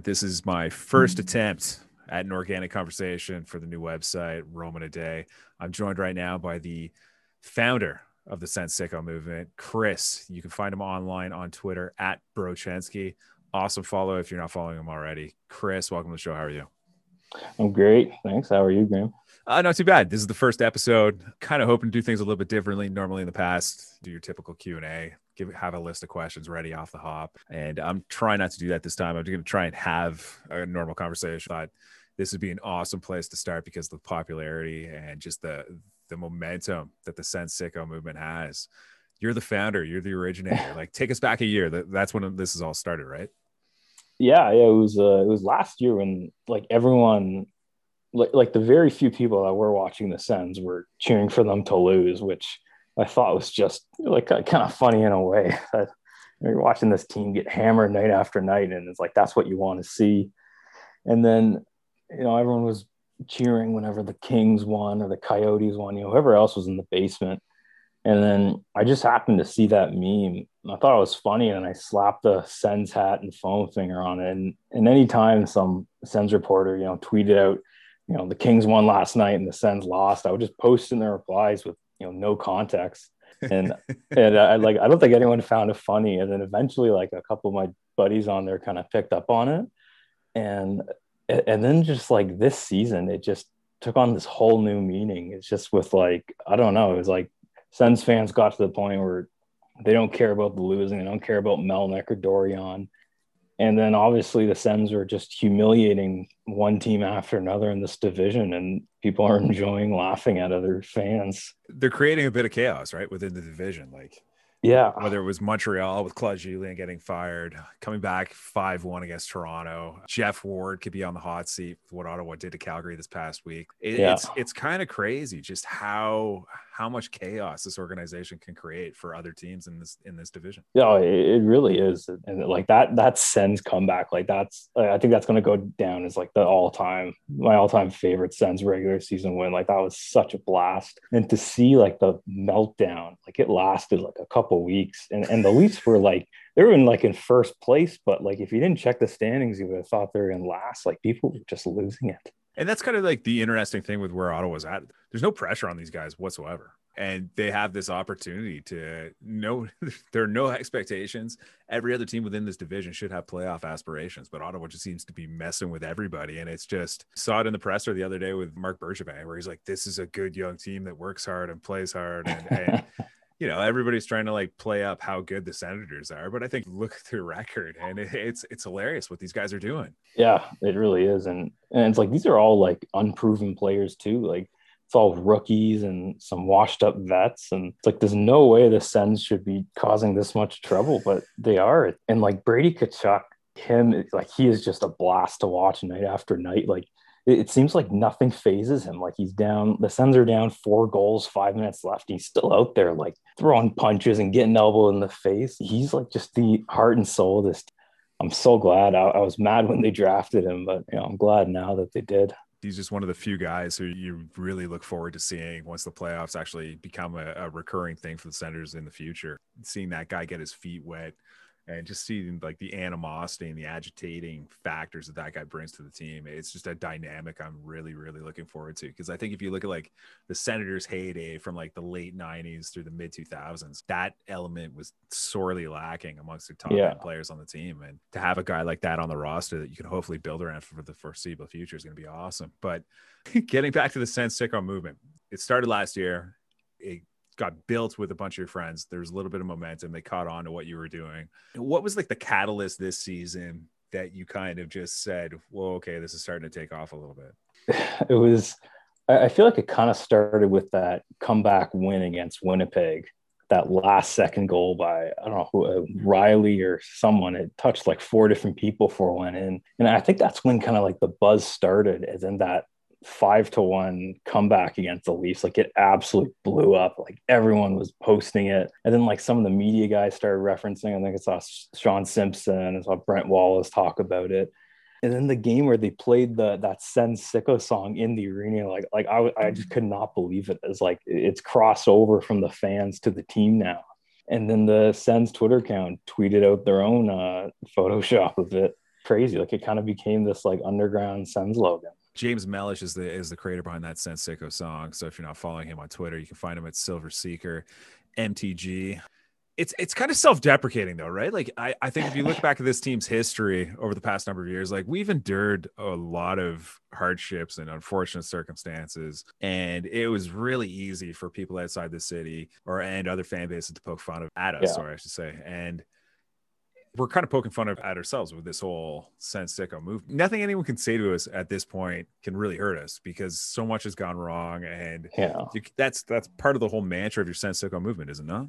everyone. This is my first mm. attempt at an organic conversation for the new website, Rome in a Day. I'm joined right now by the founder of the Sens Sicko movement, Chris. You can find him online on Twitter at Brochenski. Awesome follow if you're not following him already. Chris, welcome to the show. How are you? I'm great. Thanks. How are you, Graeme? Uh, not too bad. This is the first episode. Kind of hoping to do things a little bit differently. Normally in the past, do your typical Q and A, give have a list of questions ready off the hop, and I'm trying not to do that this time. I'm just going to try and have a normal conversation. But this would be an awesome place to start because the popularity and just the the momentum that the Sens Sicko movement has. You're the founder. You're the originator. like, take us back a year. That's when this is all started, right? Yeah, yeah. It was uh, it was last year when like everyone like like the very few people that were watching the Sens were cheering for them to lose, which I thought was just like kind of funny in a way. You're watching this team get hammered night after night, and it's like that's what you want to see. And then you know everyone was cheering whenever the Kings won or the Coyotes won, you know, whoever else was in the basement. And then I just happened to see that meme. I thought it was funny, and I slapped the Sens hat and foam finger on it. And, and anytime some Sens reporter, you know, tweeted out, you know, the Kings won last night and the Sens lost, I would just post in their replies with, you know, no context. And and I like I don't think anyone found it funny. And then eventually, like a couple of my buddies on there kind of picked up on it. And and then just like this season, it just took on this whole new meaning. It's just with like I don't know. It was like Sens fans got to the point where they don't care about the losing. They don't care about Melnyk or Dorion. And then obviously the Sens are just humiliating one team after another in this division, and people are enjoying laughing at other fans. They're creating a bit of chaos, right, within the division. Like, yeah, whether it was Montreal with Claude Julien getting fired, coming back five one against Toronto, Geoff Ward could be on the hot seat. With what Ottawa did to Calgary this past week, it, yeah. it's it's kind of crazy just how how much chaos this organization can create for other teams in this in this division. Yeah, oh, it really is, and like that that sends comeback, like that's I think that's going to go down as like the all time my all time favorite Sens regular season win. Like that was such a blast, and to see like the meltdown, like it lasted like a couple weeks, and and the Leafs were like they were in like in first place, but like if you didn't check the standings, you would have thought they were in last. Like people were just losing it. And that's kind of like the interesting thing with where Ottawa's at. There's no pressure on these guys whatsoever. And they have this opportunity to know there are no expectations. Every other team within this division should have playoff aspirations, but Ottawa just seems to be messing with everybody. And it's just saw it in the presser the other day with Marc Bergevin, where he's like, This is a good young team that works hard and plays hard. And, and you know everybody's trying to like play up how good the senators are but i think look at their record and it, it's it's hilarious what these guys are doing. Yeah it really is and and it's like these are all like unproven players too like it's all rookies and some washed up vets and it's like there's no way the sens should be causing this much trouble but they are and like brady Tkachuk, him like he is just a blast to watch night after night like it seems like nothing phases him. Like he's down, the Sens are down four goals, five minutes left. He's still out there, like throwing punches and getting elbowed in the face. He's like just the heart and soul of this. I'm so glad. I, I was mad when they drafted him, but you know, I'm glad now that they did he's just one of the few guys who you really look forward to seeing once the playoffs actually become a, a, recurring thing for the Senators in the future. Seeing that guy get his feet wet, and just seeing like the animosity and the agitating factors that that guy brings to the team it's just a dynamic i'm really really looking forward to because i think if you look at like the senators heyday from like the late 90s through the mid 2000s that element was sorely lacking amongst the top yeah. players on the team and to have a guy like that on the roster that you can hopefully build around for the foreseeable future is going to be awesome but getting back to the Sens Sicko movement it started last year it got built with a bunch of your friends. There's a little bit of momentum. They caught on to what you were doing. What was like the catalyst this season that you kind of just said, well, okay, this is starting to take off a little bit? It was, I feel like it kind of started with that comeback win against Winnipeg. That last second goal by I don't know who uh, Rielly or someone. It touched like four different people for one in, and I think that's when kind of like the buzz started. And then that five to one comeback against the Leafs. Like it absolutely blew up. Like everyone was posting it. And then like some of the media guys started referencing, I think I saw Sean Simpson, I saw Brent Wallace talk about it. And then the game where they played the that Sens Sicko song in the arena, like like I, I just could not believe it. It's like it's crossed over from the fans to the team now. And then the Sens Twitter account tweeted out their own uh, Photoshop of it crazy. Like it kind of became this like underground Sens logan. James Mellish is the is the creator behind that Sens Sicko song. So if you're not following him on Twitter, you can find him at Silver Seeker MTG. It's it's kind of self-deprecating though, right? Like I, I think if you look back at this team's history over the past number of years, like we've endured a lot of hardships and unfortunate circumstances. And it was really easy for people outside the city or and other fan bases to poke fun of at us, yeah. sorry, I should say. And we're kind of poking fun of at ourselves with this whole Sens Sicko move. Nothing anyone can say to us at this point can really hurt us because so much has gone wrong, and yeah, you, that's that's part of the whole mantra of your Sens Sicko movement, is it not?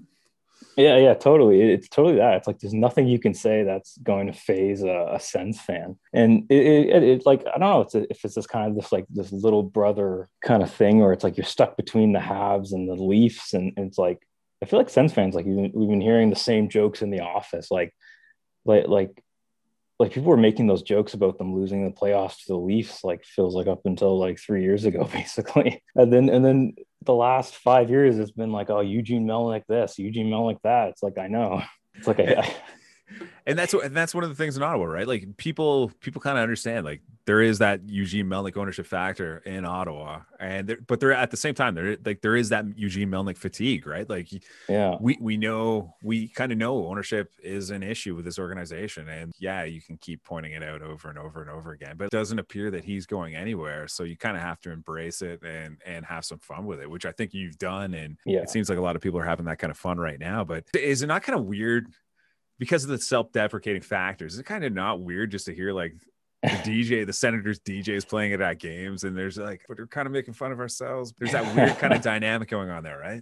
Yeah, yeah, totally. It's totally that. It's like there's nothing you can say that's going to phase a, a Sens fan, and it, it, it, like I don't know it's a, if it's this kind of this like this little brother kind of thing, or it's like you're stuck between the Habs and the Leafs, and, and it's like I feel like Sens fans like we've been hearing the same jokes in the office, like like like like people were making those jokes about them losing the playoffs to the Leafs, like feels like up until like three years ago, basically. And then and then the last five years it's been like, oh, Eugene Melnyk this, Eugene Melnyk that. It's like I know. It's like I and that's what and that's one of the things in Ottawa, right? Like people people kind of understand like there is that Eugene Melnyk ownership factor in Ottawa, and there, but they're at the same time there like there is that Eugene Melnyk fatigue, right? Like yeah, we we know we kind of know ownership is an issue with this organization, and yeah, you can keep pointing it out over and over and over again, but it doesn't appear that he's going anywhere. So you kind of have to embrace it and and have some fun with it, which I think you've done, and yeah. it seems like a lot of people are having that kind of fun right now. But is it not kind of weird? because of the self-deprecating factors. It's kind of not weird just to hear like the DJ, the Senators DJ is playing it at games, and there's like, but we're kind of making fun of ourselves. There's that weird kind of dynamic going on there, right?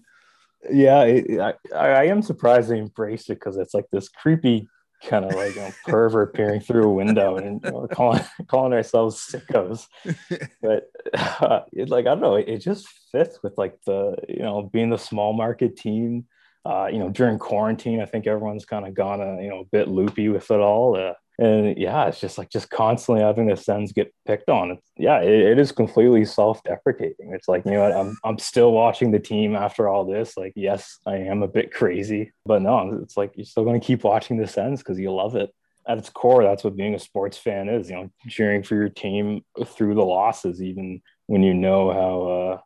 Yeah, it, I, I am surprised they embraced it because it's like this creepy kind of like know, pervert peering through a window and you know, calling calling ourselves sickos. But uh, it, like I don't know, it, it just fits with like the you know being the small market team uh, you know, during quarantine, I think everyone's kind of gone, a, you know, a bit loopy with it all. Uh, and yeah, it's just like just constantly having the Sens get picked on. It's, yeah, it, it is completely self-deprecating. It's like you know, what, I'm I'm still watching the team after all this. Like, yes, I am a bit crazy, but no, it's like you're still going to keep watching the Sens because you love it. At its core, that's what being a sports fan is. You know, cheering for your team through the losses, even when you know how uh,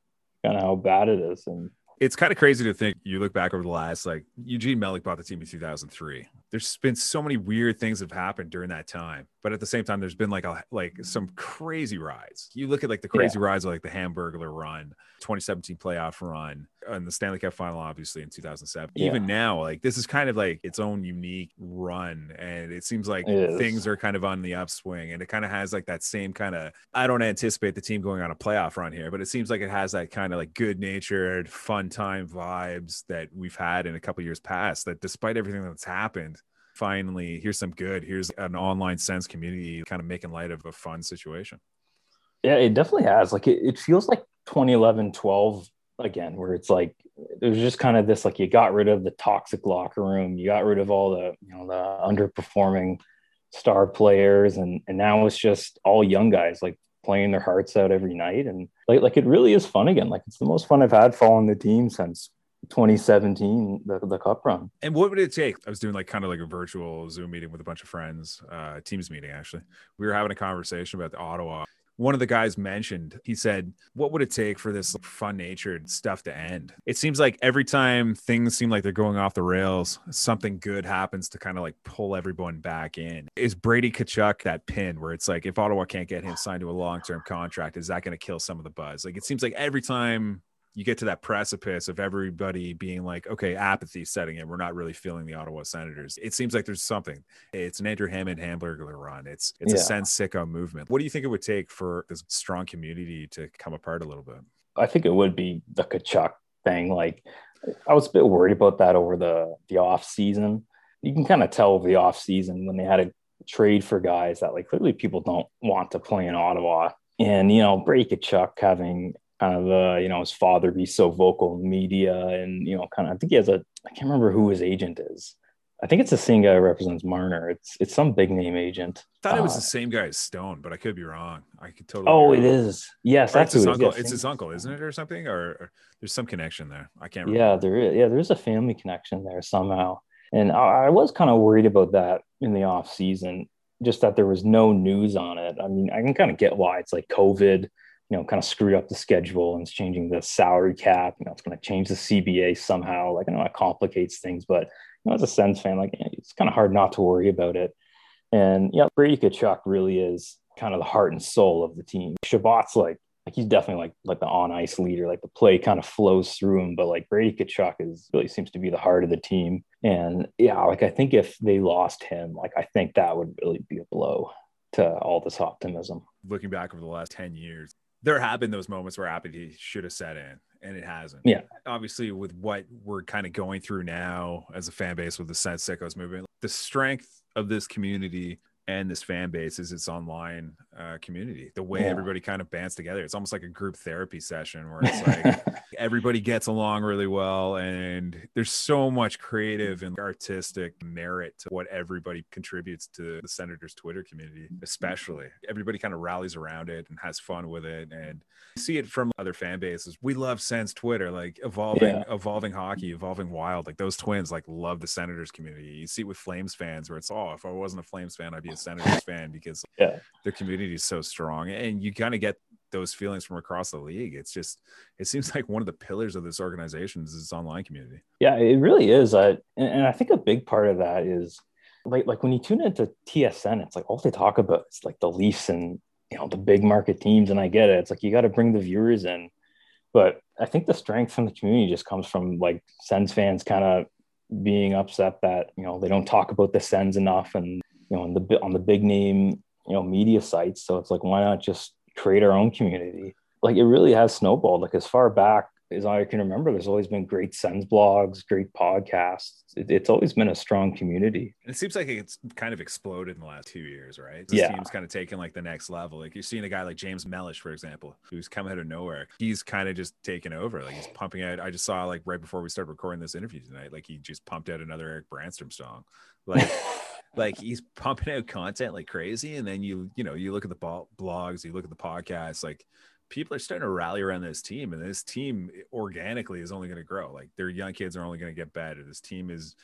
kind of how bad it is. And it's kind of crazy to think you look back over the last like Eugene Melnyk bought the team in 2003. There's been so many weird things have happened during that time, but at the same time, there's been like a like some crazy rides. You look at like the crazy yeah. rides, like the Hamburglar run, 2017 playoff run, and the Stanley Cup final, obviously in 2007. Yeah. Even now, like this is kind of like its own unique run, and it seems like things are kind of on the upswing, and it kind of has like that same kind of. I don't anticipate the team going on a playoff run here, but it seems like it has that kind of like good natured, fun time vibes that we've had in a couple years past. That despite everything that's happened, finally here's some good. Here's an online Sens community kind of making light of a fun situation. Yeah, it definitely has. Like it, it feels like 2011, 12 again, where it's like there's just kind of this like you got rid of the toxic locker room, you got rid of all the you know the underperforming star players, and and now it's just all young guys like playing their hearts out every night, and like like it really is fun again. Like it's the most fun I've had following the team since 2017 the, the cup run and what would it take i was doing like kind of like a virtual zoom meeting with a bunch of friends uh teams meeting actually we were having a conversation about the ottawa one of the guys mentioned, he said, What would it take for this fun natured stuff to end? It seems like every time things seem like they're going off the rails, something good happens to kind of like pull everyone back in. Is Brady Tkachuk that pin where it's like, if Ottawa can't get him signed to a long term contract, is that going to kill some of the buzz? Like, it seems like every time you get to that precipice of everybody being like, okay, apathy setting in. We're not really feeling the Ottawa Senators. It seems like there's something. It's an Andrew Hammond Hamburglar run. It's it's yeah. a Sens Sicko movement. What do you think it would take for this strong community to come apart a little bit? I think it would be the Tkachuk thing. Like I was a bit worried about that over the the off season. You can kind of tell over the off season when they had a trade for guys that like clearly people don't want to play in Ottawa. And you know, Brady Tkachuk having kind of uh, you know his father be so vocal in media and you know kind of I think he has a I can't remember who his agent is. I think it's the same guy who represents Marner. It's it's some big name agent. I thought uh, it was the uh, same guy as Stone, but I could be wrong. I could totally. Oh, it is. Yes, or that's his uncle. Yes, it's his uncle, isn't it, or something? Or, or, there's some connection there. I can't. Remember. Yeah, there is. Yeah, there's a family connection there somehow. And I, I was kind of worried about that in the off season just that there was no news on it. I mean, I can kind of get why it's like COVID, you know, kind of screwed up the schedule and it's changing the salary cap. You know, it's going to change the CBA somehow. Like I know it complicates things, but you know, as a Sens fan, like eh, it's kind of hard not to worry about it. And yeah, Brady Tkachuk really is kind of the heart and soul of the team. Chabot's like like he's definitely like like the on ice leader. Like the play kind of flows through him, but like Brady Tkachuk is really seems to be the heart of the team. And yeah, like I think if they lost him, like I think that would really be a blow to all this optimism. Looking back over the last ten years, there have been those moments where apathy should have set in, and it hasn't. Yeah. Obviously, with what we're kind of going through now as a fan base with the Sens Sickos movement, the strength of this community and this fan base is its online uh, community. The way yeah. everybody kind of bands together, it's almost like a group therapy session where it's like everybody gets along really well, and there's so much creative and artistic merit to what everybody contributes to the Senators Twitter community, especially. Everybody kind of rallies around it and has fun with it, and see it from other fan bases. We love Sens Twitter, like evolving, yeah. evolving hockey, evolving wild. Like those twins, like love the Senators community. You see it with Flames fans, where it's oh, if I wasn't a Flames fan, I'd be a Senators fan because yeah. their community is so strong, and you kind of get those feelings from across the league. It's just it seems like one of the pillars of this organization is its online community. Yeah, it really is. I and, and I think a big part of that is like like when you tune into TSN, it's like all they talk about is like the Leafs and you know the big market teams. And I get it. It's like you got to bring the viewers in, but I think the strength from the community just comes from like Sens fans kind of being upset that you know they don't talk about the Sens enough and you know, on the on the big name, you know, media sites. So it's like, why not just create our own community? Like it really has snowballed. Like as far back as I can remember, there's always been great Sens blogs, great podcasts. It, it's always been a strong community. It seems like it's kind of exploded in the last two years, right? This yeah. team's kind of taken like the next level. Like you're seeing a guy like James Mellish, for example, who's come out of nowhere. He's kind of just taken over. Like he's pumping out. I just saw like right before we started recording this interview tonight, like he just pumped out another Erik Brännström song. Like like he's pumping out content like crazy and then you you know you look at the blogs you look at the podcasts like people are starting to rally around this team and this team organically is only going to grow. Like their young kids are only going to get better. This team is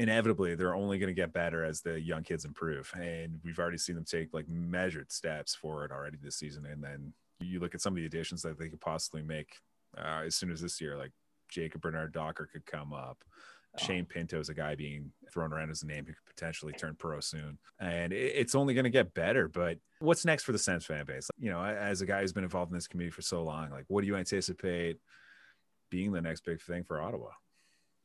inevitably they're only going to get better as the young kids improve. And we've already seen them take like measured steps forward already this season. And then you look at some of the additions that they could possibly make uh, as soon as this year like jacob bernard docker could come up Shane Pinto is a guy being thrown around as a name who could potentially turn pro soon. And it's only going to get better. But what's next for the Sens fan base? You know, as a guy who's been involved in this community for so long, like what do you anticipate being the next big thing for Ottawa?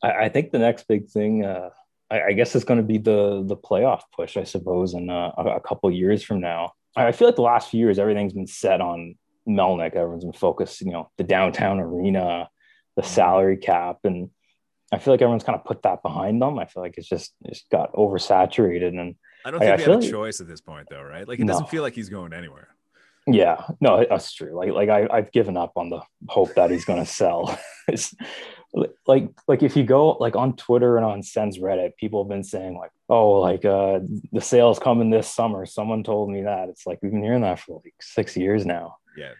I, think the next big thing, uh, I, I, guess, is going to be the the playoff push. I suppose in uh, a, a couple years from now. I feel like the last few years, everything's been set on Melnyk. Everyone's been focused, you know, the downtown arena, the mm-hmm. salary cap, and I feel like everyone's kind of put that behind them. I feel like it's just it's got oversaturated, and I don't think I, we have a like, choice at this point, though, right? Like it doesn't feel like he's going anywhere. Yeah, no, that's true. Like like I, I've given up on the hope that he's going to sell. it's like like if you go like on Twitter and on Sens Reddit, people have been saying like, oh, like uh the sales coming this summer. Someone told me that. It's like we've been hearing that for like six years now. Yeah.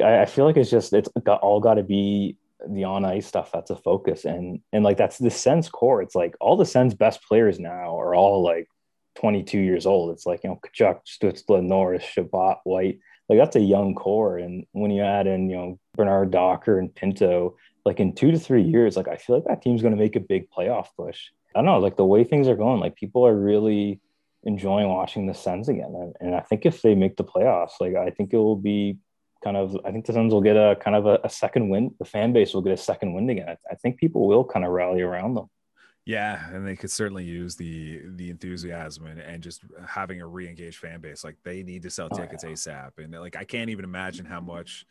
I, I feel like it's just it's got all got to be the on ice stuff that's a focus. And and like that's the Sens core. It's like all the Sens best players now are all like 22 years old. It's like you know Tkachuk, Stützle, Norris, Chabot, White. Like that's a young core. And when you add in you know Bernard Docker and Pinto like in two to three years like I feel like that team's going to make a big playoff push. I don't know like the way things are going like people are really enjoying watching the Sens again. And, and I think if they make the playoffs like I think it will be kind of I think the Suns will get a kind of a, a second win. The fan base will get a second win again. I, I, think people will kind of rally around them. Yeah, and they could certainly use the the enthusiasm and, and just having a re-engaged fan base. Like they need to sell oh, tickets oh, yeah. ASAP. And like I can't even imagine how much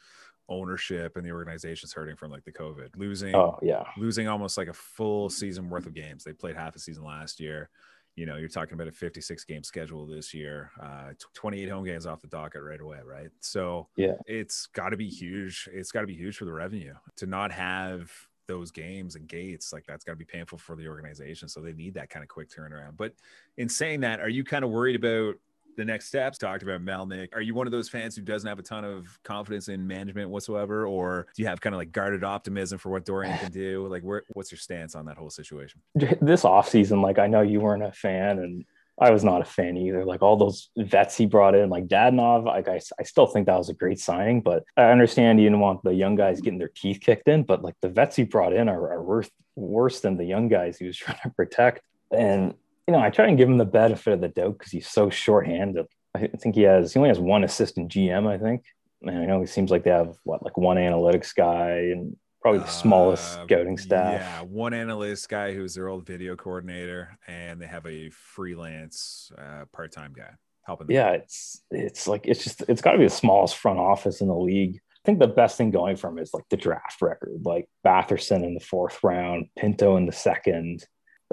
ownership and the organization's hurting from like the COVID. Losing oh yeah, losing almost like a full season worth of games. They played half a season last year you know, you're talking about a 56 game schedule this year, uh, 28 home games off the docket right away, right? So yeah, it's got to be huge. It's got to be huge for the revenue to not have those games and gates like that's got to be painful for the organization. So they need that kind of quick turnaround. But in saying that, are you kind of worried about the next steps talked about Melnyk. Are you one of those fans who doesn't have a ton of confidence in management whatsoever, or do you have kind of like guarded optimism for what Dorion can do? Like, where, what's your stance on that whole situation? This off season, like I know you weren't a fan, and I was not a fan either. Like all those vets he brought in, like Dadonov, like I, I still think that was a great signing, but I understand you didn't want the young guys getting their teeth kicked in, but like the vets he brought in are, are worse, worse than the young guys he was trying to protect. And, you know, I try and give him the benefit of the doubt because he's so shorthanded. I think he has, he only has one assistant GM, I think. And I know it seems like they have what, like one analytics guy and probably the smallest uh, scouting staff. Yeah, one analyst guy who's their old video coordinator, and they have a freelance uh, part-time guy helping. Them. Yeah, it's it's like it's just it's got to be the smallest front office in the league. I think the best thing going from is like the draft record, like Batherson in the fourth round, Pinto in the second.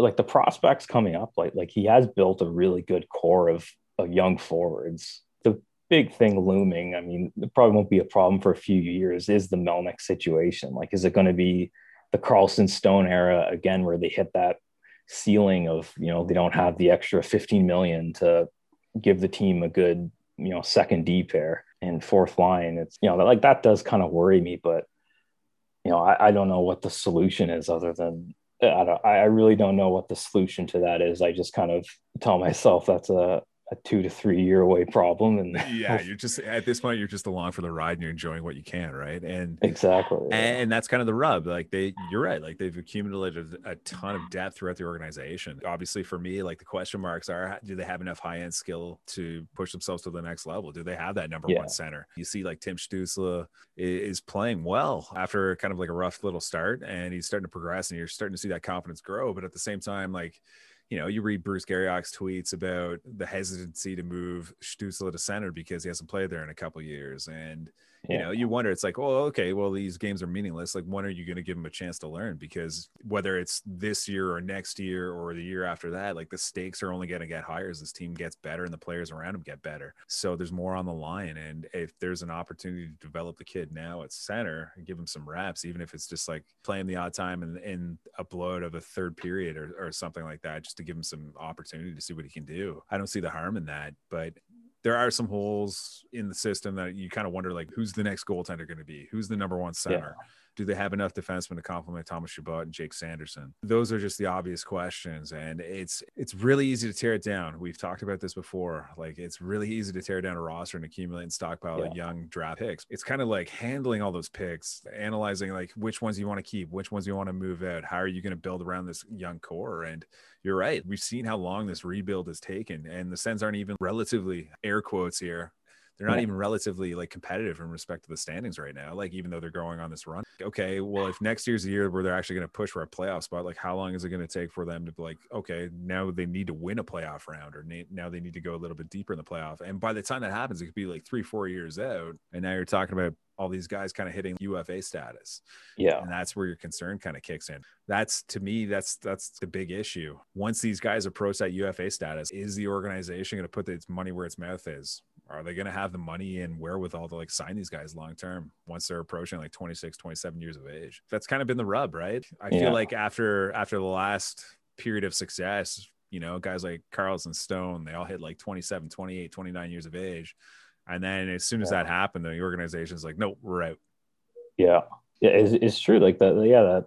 Like the prospects coming up, like like he has built a really good core of of young forwards The big thing looming, I mean, it probably won't be a problem for a few years, is the Melnyk situation. Like, is it going to be the Karlsson Stone era again, where they hit that ceiling of, you know, they don't have the extra 15 million to give the team a good, you know, second D pair and fourth line? It's, you know, like that does kind of worry me, but, you know, I, I don't know what the solution is other than I don't, I really don't know what the solution to that is. I just kind of tell myself that's a, a two to three year away problem and yeah you're just at this point you're just along for the ride and you're enjoying what you can right and exactly yeah. and that's kind of the rub like they you're right like they've accumulated a ton of depth throughout the organization obviously for me like the question marks are do they have enough high end skill to push themselves to the next level do they have that number yeah. one center you see like tim Stützle is playing well after kind of like a rough little start and he's starting to progress and you're starting to see that confidence grow but at the same time like you know, you read Bruce Garrioch's tweets about the hesitancy to move Stützle to center because he hasn't played there in a couple years, and you know you wonder it's like oh okay well these games are meaningless like when are you going to give them a chance to learn? Because whether it's this year or next year or the year after that like the stakes are only going to get higher as this team gets better and the players around him get better. So there's more on the line and if there's an opportunity to develop the kid now at center and give him some reps even if it's just like playing the odd time and in a blowout of a third period or, or something like that just to give him some opportunity to see what he can do i don't see the harm in that but there are some holes in the system that you kind of wonder like who's the next goaltender going to be who's the number one center yeah. Do they have enough defensemen to complement thomas chabot and jake sanderson those are just the obvious questions and it's it's really easy to tear it down we've talked about this before like it's really easy to tear down a roster and accumulate and stockpile yeah. young draft picks it's kind of like handling all those picks analyzing like which ones you want to keep which ones you want to move out how are you going to build around this young core and you're right. We've seen how long this rebuild has taken, and the Sens aren't even relatively air quotes here. They're not yeah. even relatively like competitive in respect to the standings right now. Like even though they're going on this run, okay, well if next year's the year where they're actually going to push for a playoff spot, like how long is it going to take for them to be like, okay, now they need to win a playoff round, or now they need to go a little bit deeper in the playoff, and by the time that happens, it could be like three, four years out, and now you're talking about all these guys kind of hitting UFA status. Yeah. And that's where your concern kind of kicks in. That's to me, that's that's the big issue. Once these guys approach that UFA status, is the organization going to put its money where its mouth is? Are they going to have the money and wherewithal to like sign these guys long term once they're approaching like 26, 27 years of age? That's kind of been the rub, right? I yeah. feel like after after the last period of success, you know, guys like Karlsson Stone, they all hit like 27, 28, 29 years of age and then as soon as yeah. that happened, the organization is like, nope, we're out. Yeah. Yeah. It's, it's true. Like that. Yeah. That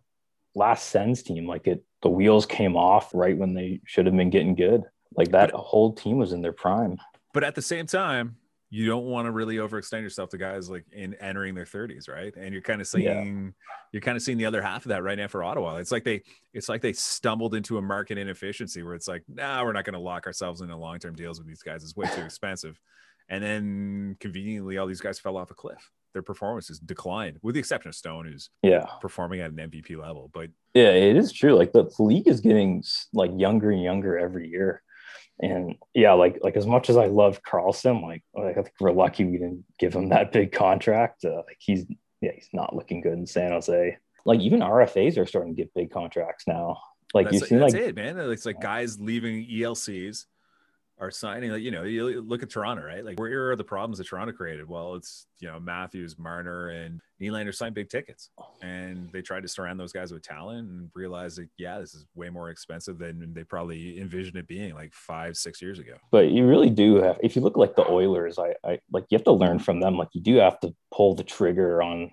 last Sens team, like it, the wheels came off right when they should have been getting good. Like that but, whole team was in their prime. But at the same time, you don't want to really overextend yourself to guys like in entering their 30s, right? And you're kind of seeing yeah. you're kind of seeing the other half of that right now for Ottawa. It's like they it's like they stumbled into a market inefficiency where it's like, nah, we're not going to lock ourselves into long-term deals with these guys. It's way too expensive. And then conveniently, all these guys fell off a cliff. Their performances declined, with the exception of Stone, who's yeah performing at an MVP level. But yeah, it is true. Like the league is getting like younger and younger every year. And yeah, like like as much as I love Karlsson, like, like I think we're lucky we didn't give him that big contract. Uh, like he's yeah, he's not looking good in San Jose. Like even RFAs are starting to get big contracts now. Like you see, like it, man. It's like guys leaving ELCs are signing like you know you look at Toronto right? Like where are the problems that Toronto created? Well it's you know Matthews Marner and Nylander signed big tickets oh and they tried to surround those guys with talent and realized that yeah this is way more expensive than they probably envisioned it being like five six years ago. But you really do have if you look like the Oilers I, I like you have to learn from them. Like you do have to pull the trigger on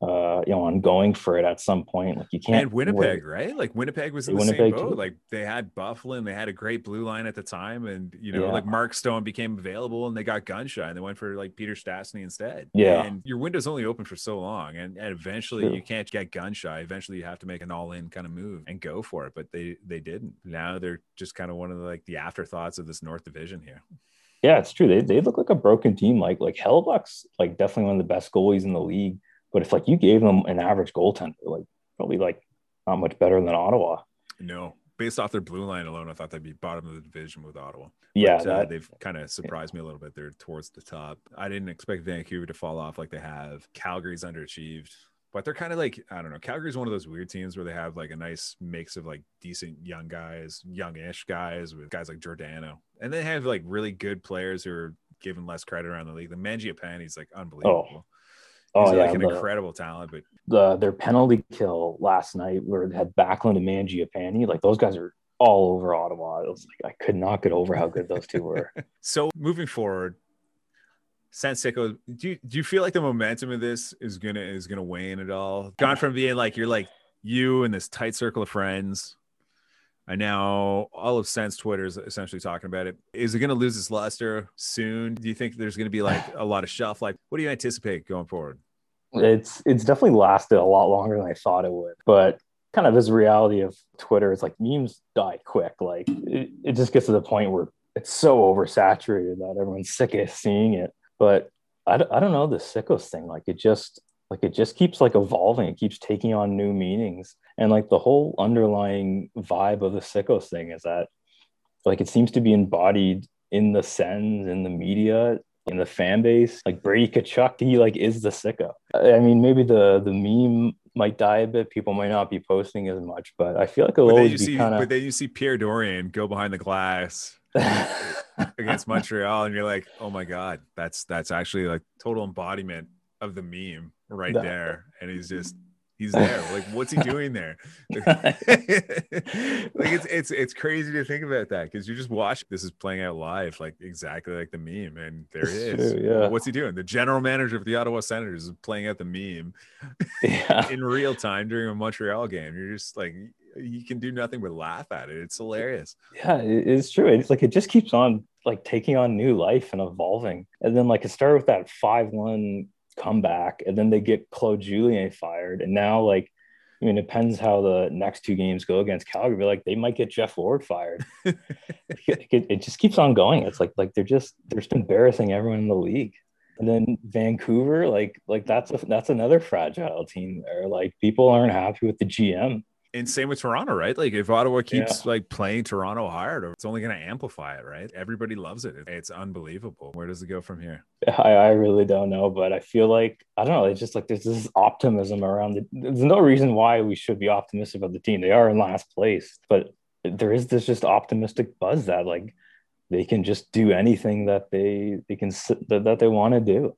uh, you know, on going for it at some point. Like you can't. And Winnipeg, right? Like Winnipeg was in the Winnipeg same boat. Too. Like they had Byfuglien, they had a great blue line at the time, and you know, yeah. like Mark Stone became available, and they got gun and they went for like Peter Stastny instead. Yeah. And your window's only open for so long, and, and eventually True. you can't get gun shy. Eventually, you have to make an all in kind of move and go for it. But they they didn't. Now they're just kind of one of the, like the afterthoughts of this North Division here. Yeah, it's true. They, they look like a broken team. Like like Hellebuyck's like definitely one of the best goalies in the league but if like you gave them an average goaltender, like probably like not much better than Ottawa. No, based off their blue line alone, I thought they'd be bottom of the division with Ottawa. Yeah, but, uh, they've kind of surprised yeah. me a little bit. They're towards the top. I didn't expect Vancouver to fall off like they have. Calgary's underachieved, but they're kind of like I don't know. Calgary's one of those weird teams where they have like a nice mix of like decent young guys, youngish guys with guys like Giordano, and they have like really good players who are given less credit around the league. The Mangiapane is like unbelievable. Oh Oh yeah, like an the, incredible talent. But the their penalty kill last night, where they had Backlund and Mangiapane, like those guys are all over Ottawa. It was like I could not get over how good those two were. so moving forward, Sens Sicko, do you, do you feel like the momentum of this is gonna is gonna wane at all? Gone from being like you're like you and this tight circle of friends, and now all of Sens Twitter is essentially talking about it. Is it going to lose its luster soon? Do you think there's going to be like a lot of shelf life? What do you anticipate going forward? It's it's definitely lasted a lot longer than I thought it would, but kind of a reality of Twitter, it's like memes die quick. Like it, it just gets to the point where it's so oversaturated that everyone's sick of seeing it. But I, I don't know the sickos thing. Like it just like it just keeps like evolving. It keeps taking on new meanings. And like the whole underlying vibe of the sickos thing is that like it seems to be embodied in the Sens, in the media, in the fan base. Like Brady Tkachuk, he like is the sicko. I mean, maybe the the meme might die a bit. People might not be posting as much, but I feel like it'll always be kind of. But then you see Pierre Dorion go behind the glass against Montreal, and you're like, oh my god, that's that's actually like total embodiment of the meme right no. there. And he's just he's there. Like, what's he doing there? like it's it's it's crazy to think about that because you just watch this is playing out live, like exactly like the meme, and there it is. True, yeah. What's he doing? The general manager of the Ottawa Senators is playing out the meme yeah. in real time during a Montreal game. You're just like you can do nothing but laugh at it. It's hilarious. Yeah, it's true. It's like it just keeps on like taking on new life and evolving. And then like it started with that five one comeback, and then they get Claude Julien fired, and now like. I mean, it depends how the next two games go against Calgary. Like they might get Geoff Ward fired. it, it, it, just keeps on going. It's like like they're just they're just embarrassing everyone in the league. And then Vancouver, like like that's a, that's another fragile team there. Like people aren't happy with the GM and same with Toronto, right? Like if Ottawa keeps yeah. like playing Toronto hard, it's only going to amplify it, right? Everybody loves it. It's unbelievable. Where does it go from here? I, I really don't know, but I feel like I don't know. It's just like there's this optimism around it. There's no reason why we should be optimistic about the team. They are in last place, but there is this just optimistic buzz that like they can just do anything that they they can that, that they want to do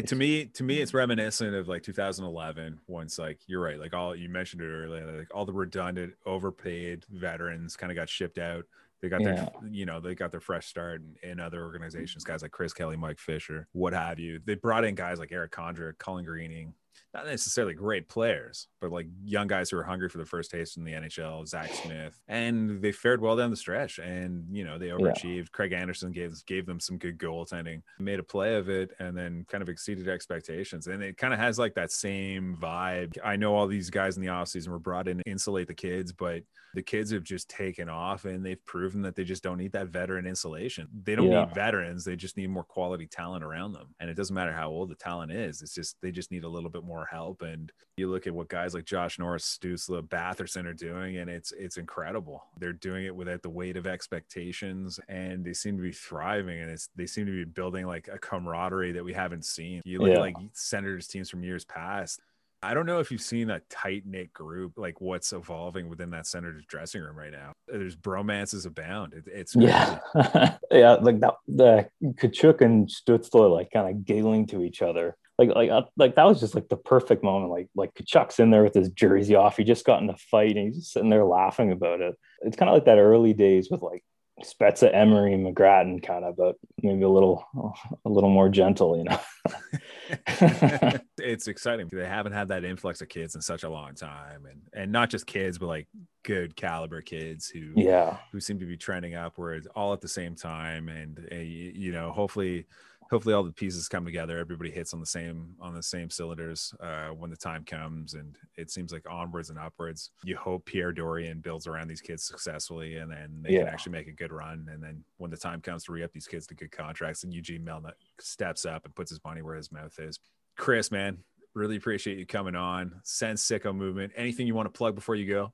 like to me to me it's reminiscent of like 2011 once like you're right like all you mentioned it earlier like all the redundant overpaid veterans kind of got shipped out they got yeah. their you know they got their fresh start in, in, other organizations guys like chris kelly mike fisher what have you they brought in guys like Erik Condra colin greening not necessarily great players, but like young guys who are hungry for the first taste in the NHL, Zack Smith, and they fared well down the stretch. And you know they overachieved. Yeah. Craig Anderson gave gave them some good goaltending, made a play of it, and then kind of exceeded expectations. And it kind of has like that same vibe. I know all these guys in the offseason were brought in to insulate the kids, but the kids have just taken off and they've proven that they just don't need that veteran insulation. They don't yeah. need veterans, they just need more quality talent around them. And it doesn't matter how old the talent is, it's just they just need a little bit more help. And you look at what guys like Josh Norris, Stützle, Batherson are doing, and it's it's incredible. They're doing it without the weight of expectations and they seem to be thriving and it's they seem to be building like a camaraderie that we haven't seen. You look yeah. at like Senators teams from years past I don't know if you've seen that tight knit group, like what's evolving within that Senators dressing room right now. There's bromances abound. It, it's crazy. yeah, yeah, like that. The Tkachuk and Stützle like kind of giggling to each other. Like, like, uh, like that was just like the perfect moment. Like, like Tkachuk's in there with his jersey off. He just got in a fight and he's just sitting there laughing about it. It's kind of like that early days with like Spezza, Emery, McGrattan, kind of, but maybe a little, a little more gentle, you know. it's exciting. Because they haven't had that influx of kids in such a long time, and and not just kids, but like good caliber kids who yeah who seem to be trending upwards all at the same time. And uh, you know, hopefully hopefully all the pieces come together everybody hits on the same on the same cylinders uh, when the time comes and it seems like onwards and upwards you hope pierre Dorion builds around these kids successfully and then they yeah. can actually make a good run and then when the time comes to re-up these kids to good contracts and eugene melnyk steps up and puts his money where his mouth is. Chris man really appreciate you coming on. Send sicko movement. Anything you want to plug before you go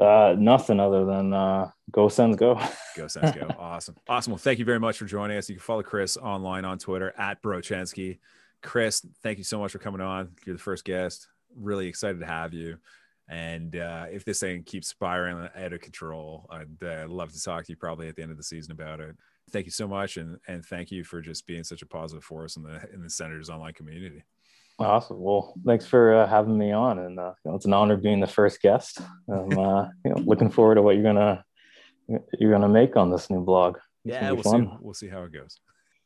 uh, nothing other than uh, go Sens go. go Sens go. Awesome. Awesome. Well, thank you very much for joining us. You can follow Chris online on Twitter at Brochenski. Chris, thank you so much for coming on. You're the first guest. Really excited to have you. And uh, if this thing keeps spiraling out of control, I'd uh, love to talk to you probably at the end of the season about it. Thank you so much, and and thank you for just being such a positive force in the in the Senators online community. Awesome. Well, thanks for uh, having me on, and uh, you know, it's an honor being the first guest. I'm uh, you know, looking forward to what you're gonna you're gonna make on this new blog. It's yeah, we'll fun. see. We'll see how it goes.